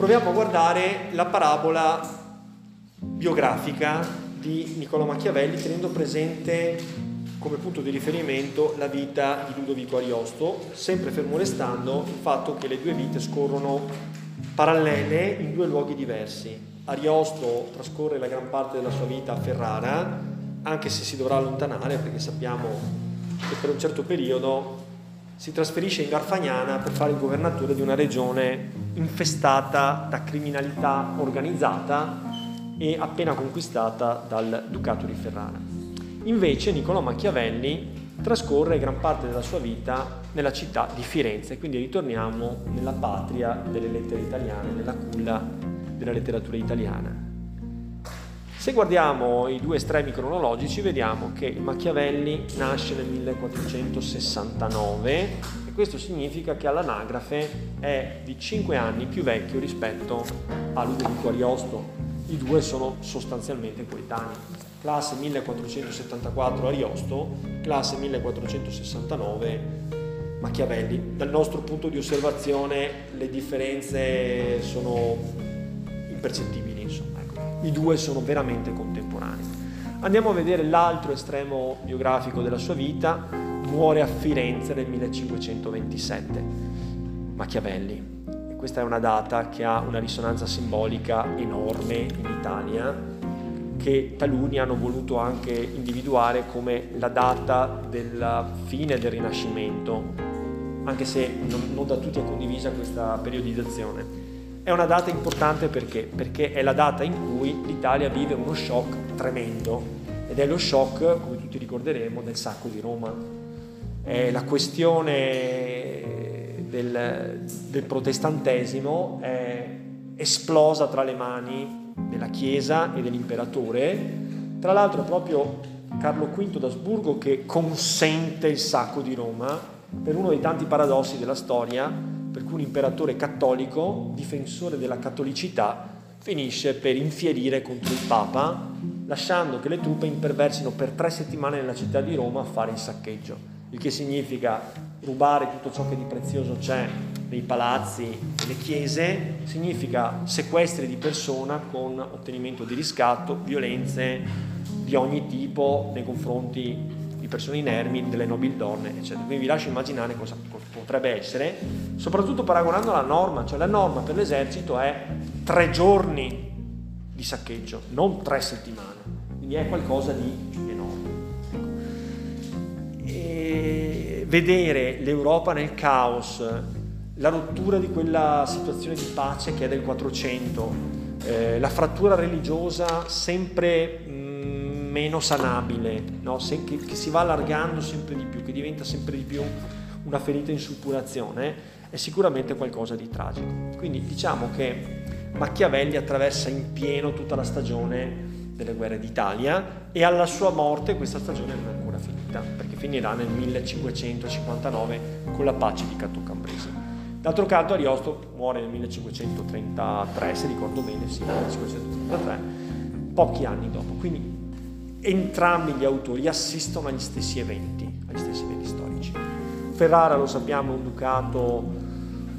proviamo a guardare la parabola biografica di Niccolò Machiavelli tenendo presente come punto di riferimento la vita di Ludovico Ariosto, sempre fermo restando il fatto che le due vite scorrono parallele in due luoghi diversi. Ariosto trascorre la gran parte della sua vita a Ferrara, anche se si dovrà allontanare perché sappiamo che per un certo periodo si trasferisce in Garfagnana per fare il governatore di una regione infestata da criminalità organizzata e appena conquistata dal Ducato di Ferrara. Invece Niccolò Machiavelli trascorre gran parte della sua vita nella città di Firenze, quindi ritorniamo nella patria delle lettere italiane, nella culla della letteratura italiana. Se guardiamo i due estremi cronologici vediamo che Machiavelli nasce nel 1469 e questo significa che all'anagrafe è di 5 anni più vecchio rispetto a Ludovico Ariosto. I due sono sostanzialmente coetanei classe 1474 Ariosto, classe 1469 Machiavelli. Dal nostro punto di osservazione le differenze sono impercettibili. I due sono veramente contemporanei. Andiamo a vedere l'altro estremo biografico della sua vita, muore a Firenze nel 1527, Machiavelli. Questa è una data che ha una risonanza simbolica enorme in Italia che taluni hanno voluto anche individuare come la data della fine del Rinascimento, anche se non, non da tutti è condivisa questa periodizzazione. È una data importante perché? Perché è la data in cui l'Italia vive uno shock tremendo ed è lo shock, come tutti ricorderemo, del sacco di Roma. È la questione del, del protestantesimo è esplosa tra le mani della Chiesa e dell'imperatore. Tra l'altro proprio Carlo V d'Asburgo che consente il sacco di Roma per uno dei tanti paradossi della storia, per cui un imperatore cattolico, difensore della cattolicità, finisce per infierire contro il Papa, lasciando che le truppe imperversino per tre settimane nella città di Roma a fare il saccheggio, il che significa rubare tutto ciò che di prezioso c'è nei palazzi, nelle chiese, significa sequestri di persona con ottenimento di riscatto, violenze di ogni tipo nei confronti persone inermi, delle nobildonne, eccetera. Quindi vi lascio immaginare cosa potrebbe essere, soprattutto paragonando alla norma, cioè la norma per l'esercito è tre giorni di saccheggio, non tre settimane, quindi è qualcosa di enorme. E vedere l'Europa nel caos, la rottura di quella situazione di pace che è del 400, eh, la frattura religiosa sempre meno sanabile, no? Se, che, che, si va allargando sempre di più, che diventa sempre di più una ferita in suppurazione, è sicuramente qualcosa di tragico. Quindi diciamo che Machiavelli attraversa in pieno tutta la stagione delle guerre d'Italia e alla sua morte questa stagione non è ancora finita, perché finirà nel 1559 con la pace di Cato Cambrese. D'altro canto Ariosto muore nel 1533, se ricordo bene, sì, 1533, pochi anni dopo. Quindi entrambi gli autori assistono agli stessi eventi, agli stessi eventi storici. Ferrara, lo sappiamo, è un ducato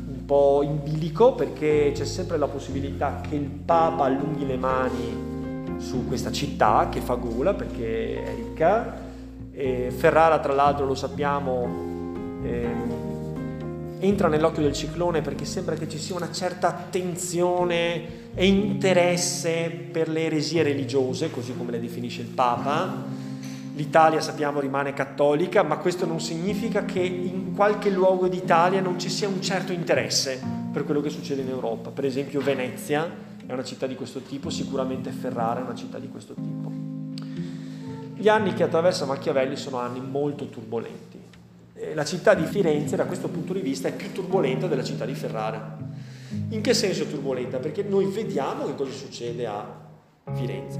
un po' in bilico perché c'è sempre la possibilità che il Papa allunghi le mani su questa città che fa gola perché è ricca. E Ferrara, tra l'altro, lo sappiamo, eh, entra nell'occhio del ciclone perché sembra che ci sia una certa attenzione e interesse per le eresie religiose, così come le definisce il Papa. L'Italia sappiamo rimane cattolica, ma questo non significa che in qualche luogo d'Italia non ci sia un certo interesse per quello che succede in Europa. Per esempio Venezia è una città di questo tipo, sicuramente Ferrara è una città di questo tipo. Gli anni che attraversa Machiavelli sono anni molto turbolenti la città di Firenze da questo punto di vista è più turbolenta della città di Ferrara. In che senso turbolenta? Perché noi vediamo che cosa succede a Firenze.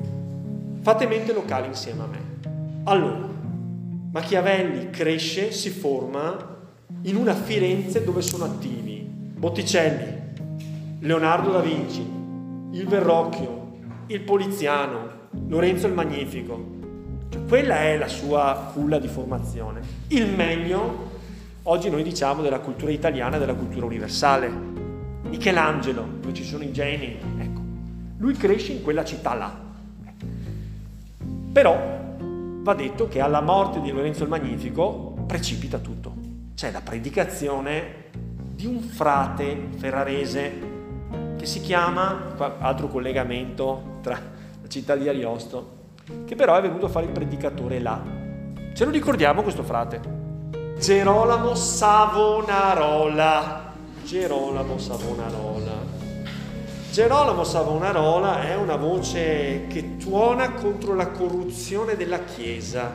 Fate mente locale insieme a me. Allora, Machiavelli cresce, si forma in una Firenze dove sono attivi Botticelli, Leonardo da Vinci, il Verrocchio, il Poliziano, Lorenzo il Magnifico, cioè, quella è la sua culla di formazione. Il meglio, oggi noi diciamo, della cultura italiana e della cultura universale. Michelangelo, dove ci sono i geni, ecco, lui cresce in quella città là. Però va detto che alla morte di Lorenzo il Magnifico precipita tutto. C'è la predicazione di un frate ferrarese che si chiama, altro collegamento tra la città di Ariosto, che però è venuto a fare il predicatore là. Ce lo ricordiamo questo frate? Gerolamo Savonarola. Gerolamo Savonarola. Gerolamo Savonarola è una voce che tuona contro la corruzione della Chiesa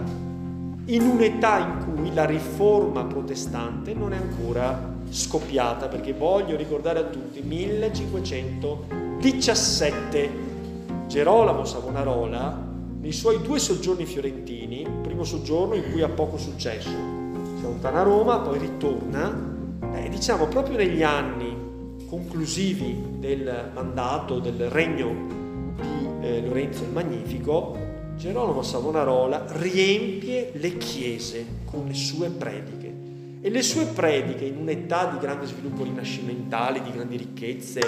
in un'età in cui la riforma protestante non è ancora scoppiata, perché voglio ricordare a tutti 1517 Gerolamo Savonarola nei suoi due soggiorni fiorentini, primo soggiorno in cui ha poco successo, si allontana a Roma, poi ritorna, eh, diciamo proprio negli anni conclusivi del mandato, del regno di eh, Lorenzo il Magnifico, Gerolamo Savonarola riempie le chiese con le sue prediche. E le sue prediche, in un'età di grande sviluppo rinascimentale, di grandi ricchezze,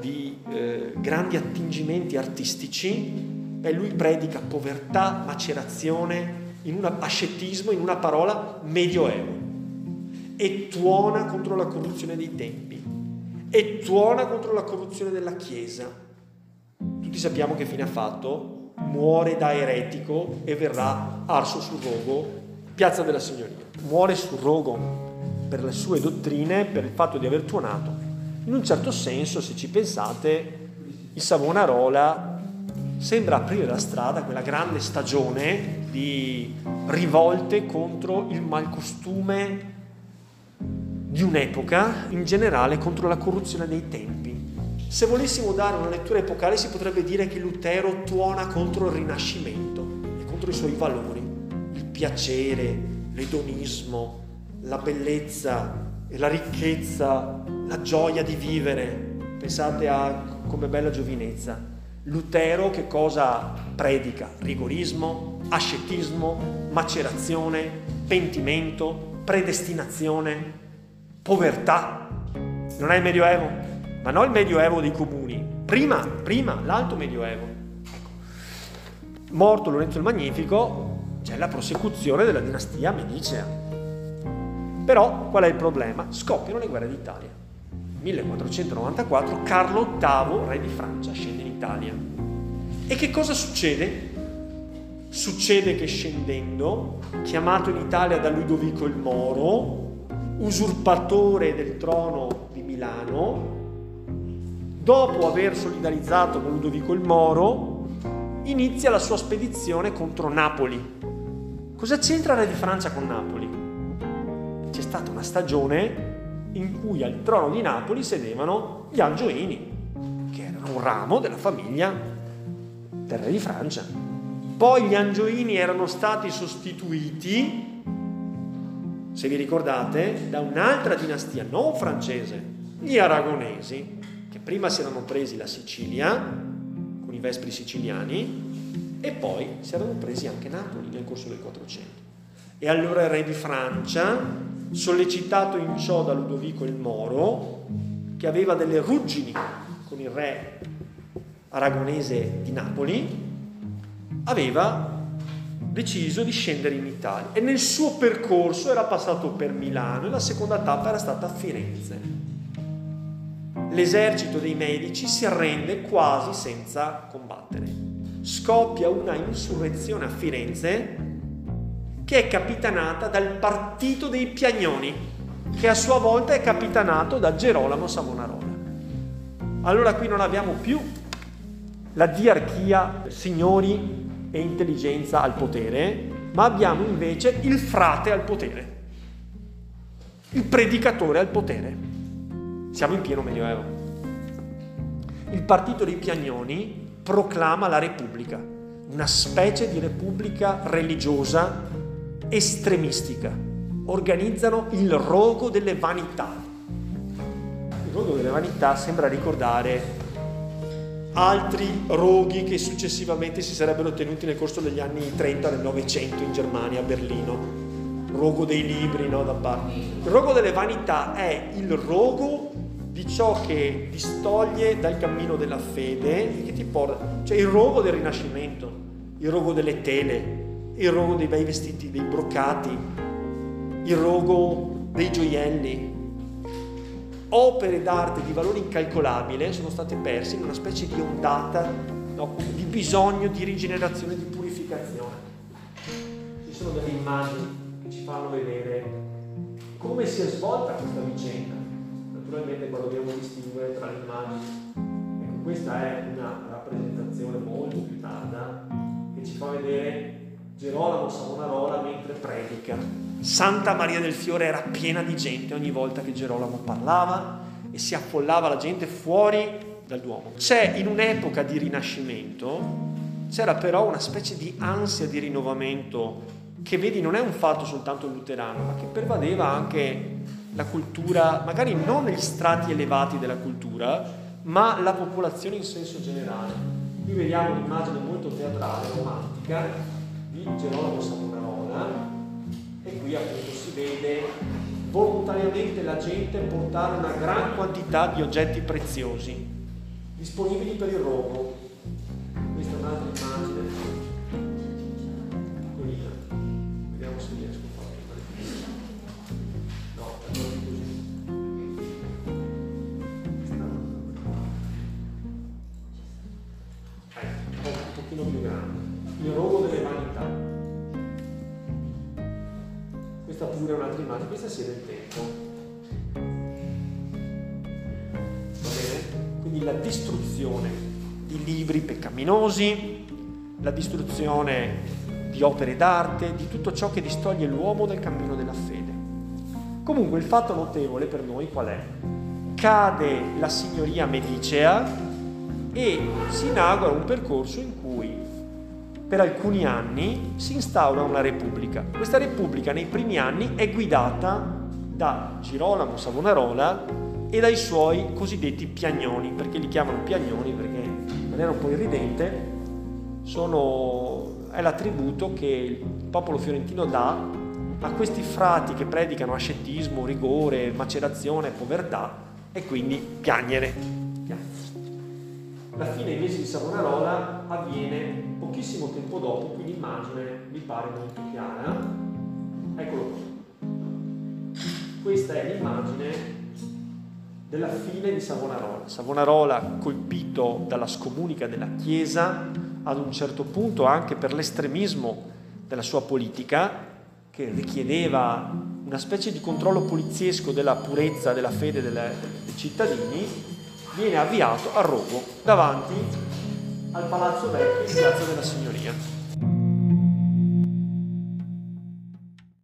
di eh, grandi attingimenti artistici, beh, lui predica povertà, macerazione, in un ascetismo, in una parola, medioevo. E tuona contro la corruzione dei tempi e tuona contro la corruzione della Chiesa. Tutti sappiamo che fine ha fatto, muore da eretico e verrà arso sul rogo, piazza della Signoria. Muore sul rogo per le sue dottrine, per il fatto di aver tuonato. In un certo senso, se ci pensate, il Savonarola sembra aprire la strada a quella grande stagione di rivolte contro il malcostume di un'epoca, in generale contro la corruzione dei tempi. Se volessimo dare una lettura epocale si potrebbe dire che Lutero tuona contro il Rinascimento e contro i suoi valori, il piacere, l'edonismo, la bellezza la ricchezza, la gioia di vivere. Pensate a come bella giovinezza. Lutero che cosa predica? Rigorismo, ascetismo, macerazione, pentimento, predestinazione, povertà. Non è il Medioevo, ma non il Medioevo dei comuni. Prima, prima, l'alto Medioevo. Ecco. Morto Lorenzo il Magnifico, c'è la prosecuzione della dinastia medicea. Però qual è il problema? Scoppiano le guerre d'Italia. 1494 Carlo VIII, re di Francia, scende in Italia. E che cosa succede? Succede che scendendo, chiamato in Italia da Ludovico il Moro, usurpatore del trono di Milano, dopo aver solidarizzato con Ludovico il Moro, inizia la sua spedizione contro Napoli. Cosa c'entra il re di Francia con Napoli? C'è stata una stagione in cui al trono di Napoli sedevano gli Angioini, che erano un ramo della famiglia del re di Francia. Poi gli Angioini erano stati sostituiti se vi ricordate, da un'altra dinastia non francese, gli aragonesi, che prima si erano presi la Sicilia, con i vespri siciliani, e poi si erano presi anche Napoli nel corso del 400. E allora il re di Francia, sollecitato in ciò da Ludovico il Moro, che aveva delle ruggini con il re aragonese di Napoli, aveva deciso di scendere in Italia e nel suo percorso era passato per Milano e la seconda tappa era stata Firenze. L'esercito dei medici si arrende quasi senza combattere. Scoppia una insurrezione a Firenze che è capitanata dal partito dei Piagnoni, che a sua volta è capitanato da Gerolamo Savonarola. Allora qui non abbiamo più la diarchia signori e intelligenza al potere, ma abbiamo invece il frate al potere, il predicatore al potere. Siamo in pieno Medioevo. Il partito dei Piagnoni proclama la Repubblica, una specie di repubblica religiosa estremistica. Organizzano il rogo delle vanità. Il rogo delle vanità sembra ricordare altri roghi che successivamente si sarebbero tenuti nel corso degli anni 30 del Novecento in Germania, a Berlino. Rogo dei libri, no, da parte. Il rogo delle vanità è il rogo di ciò che distoglie dal cammino della fede e che ti porta, cioè il rogo del rinascimento, il rogo delle tele, il rogo dei bei vestiti, dei broccati, il rogo dei gioielli. Opere d'arte di valore incalcolabile sono state perse in una specie di ondata no, di bisogno di rigenerazione, di purificazione. Ci sono delle immagini che ci fanno vedere come si è svolta questa vicenda. Naturalmente qua dobbiamo distinguere tra le immagini. Ecco, questa è una rappresentazione molto più tarda che ci fa vedere Gerolamo Savonarola mentre predica. Santa Maria del Fiore era piena di gente ogni volta che Gerolamo parlava e si affollava la gente fuori dal Duomo. C'è in un'epoca di rinascimento, c'era però una specie di ansia di rinnovamento che vedi non è un fatto soltanto luterano, ma che pervadeva anche la cultura, magari non negli strati elevati della cultura, ma la popolazione in senso generale. Qui vediamo un'immagine molto teatrale, romantica, di Gerolamo Savonarola e qui appunto si vede volontariamente la gente portare una gran quantità di oggetti preziosi disponibili per il rogo. Questa è un'altra immagine. Piccolina. Vediamo se riesco a farla. No, è così. Ecco, un pochino più grande il rogo delle vanità. Questa pure è un'altra immagine, questa sia del tempo. Va bene? Quindi la distruzione di libri peccaminosi, la distruzione di opere d'arte, di tutto ciò che distoglie l'uomo dal cammino della fede. Comunque il fatto notevole per noi qual è? Cade la signoria medicea e si inaugura un percorso in cui per alcuni anni si instaura una repubblica. Questa repubblica nei primi anni è guidata da Girolamo Savonarola e dai suoi cosiddetti piagnoni, perché li chiamano piagnoni perché in maniera un po' irridente sono, è l'attributo che il popolo fiorentino dà a questi frati che predicano ascetismo, rigore, macerazione, povertà e quindi piagnere. La fine invece di Savonarola avviene pochissimo tempo dopo, qui l'immagine mi pare molto chiara. Eccolo qua. Questa è l'immagine della fine di Savonarola. Savonarola colpito dalla scomunica della Chiesa, ad un certo punto anche per l'estremismo della sua politica, che richiedeva una specie di controllo poliziesco della purezza della fede dei cittadini, viene avviato a rogo davanti al Palazzo Vecchio in Piazza della Signoria.